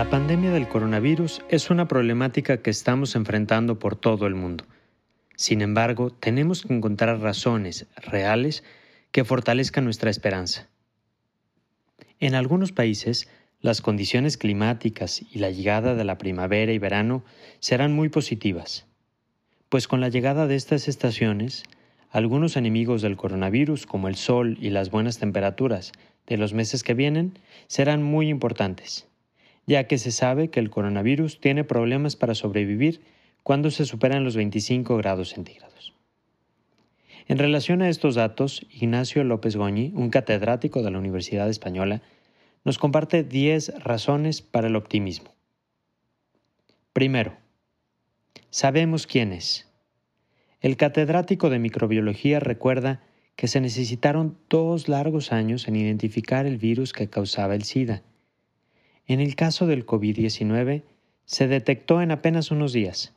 La pandemia del coronavirus es una problemática que estamos enfrentando por todo el mundo. Sin embargo, tenemos que encontrar razones reales que fortalezcan nuestra esperanza. En algunos países, las condiciones climáticas y la llegada de la primavera y verano serán muy positivas, pues con la llegada de estas estaciones, algunos enemigos del coronavirus, como el sol y las buenas temperaturas de los meses que vienen, serán muy importantes, ya que se sabe que el coronavirus tiene problemas para sobrevivir cuando se superan los 25 grados centígrados. En relación a estos datos, Ignacio López Goñi, un catedrático de la Universidad Española, nos comparte 10 razones para el optimismo. Primero, sabemos quién es. El catedrático de microbiología recuerda que se necesitaron dos largos años en identificar el virus que causaba el SIDA. En el caso del COVID-19, se detectó en apenas unos días.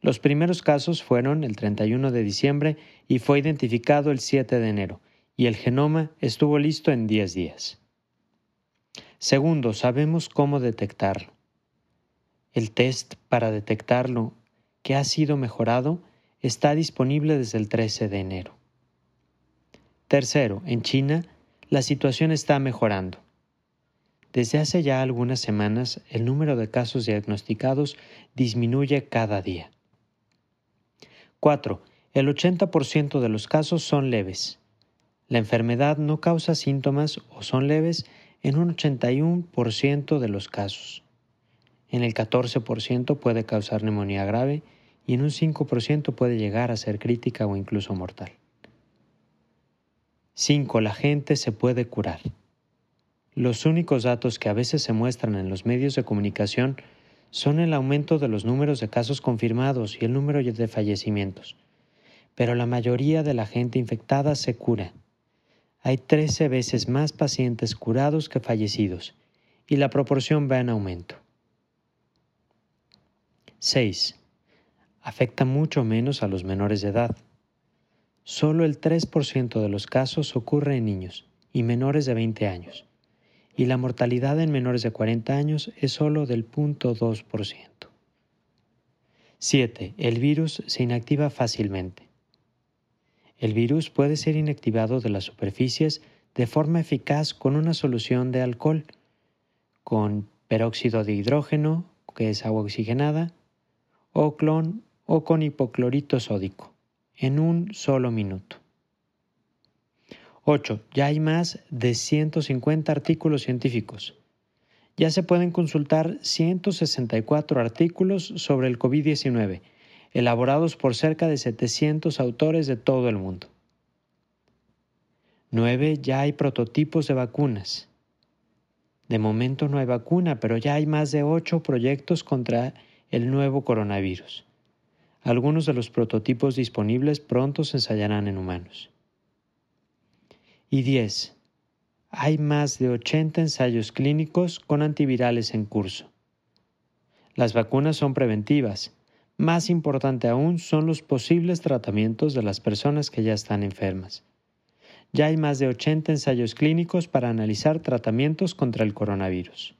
Los primeros casos fueron el 31 de diciembre y fue identificado el 7 de enero, y el genoma estuvo listo en 10 días. Segundo, sabemos cómo detectarlo. El test para detectarlo, que ha sido mejorado, está disponible desde el 13 de enero. Tercero, en China, la situación está mejorando. Desde hace ya algunas semanas, el número de casos diagnosticados disminuye cada día. 4. El 80% de los casos son leves. La enfermedad no causa síntomas o son leves en un 81% de los casos. En el 14% puede causar neumonía grave y en un 5% puede llegar a ser crítica o incluso mortal. 5. La gente se puede curar. Los únicos datos que a veces se muestran en los medios de comunicación son el aumento de los números de casos confirmados y el número de fallecimientos, pero la mayoría de la gente infectada se cura hay 13 veces más pacientes curados que fallecidos y la proporción va en aumento. 6. Afecta mucho menos a los menores de edad. Solo el 3% de los casos ocurre en niños y menores de 20 años, y la mortalidad en menores de 40 años es solo del 0.2%. 7. El virus se inactiva fácilmente. El virus puede ser inactivado de las superficies de forma eficaz con una solución de alcohol, con peróxido de hidrógeno, que es agua oxigenada, o clon o con hipoclorito sódico, en un solo minuto. 8. Ya hay más de 150 artículos científicos. Ya se pueden consultar 164 artículos sobre el COVID-19 elaborados por cerca de 700 autores de todo el mundo. 9. Ya hay prototipos de vacunas. De momento no hay vacuna, pero ya hay más de 8 proyectos contra el nuevo coronavirus. Algunos de los prototipos disponibles pronto se ensayarán en humanos. Y 10. Hay más de 80 ensayos clínicos con antivirales en curso. Las vacunas son preventivas, más importante aún son los posibles tratamientos de las personas que ya están enfermas. Ya hay más de 80 ensayos clínicos para analizar tratamientos contra el coronavirus.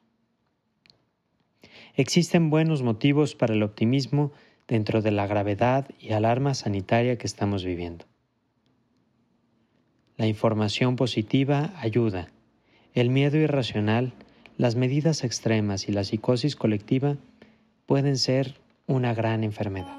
Existen buenos motivos para el optimismo dentro de la gravedad y alarma sanitaria que estamos viviendo. La información positiva ayuda. El miedo irracional, las medidas extremas y la psicosis colectiva pueden ser una gran enfermedad.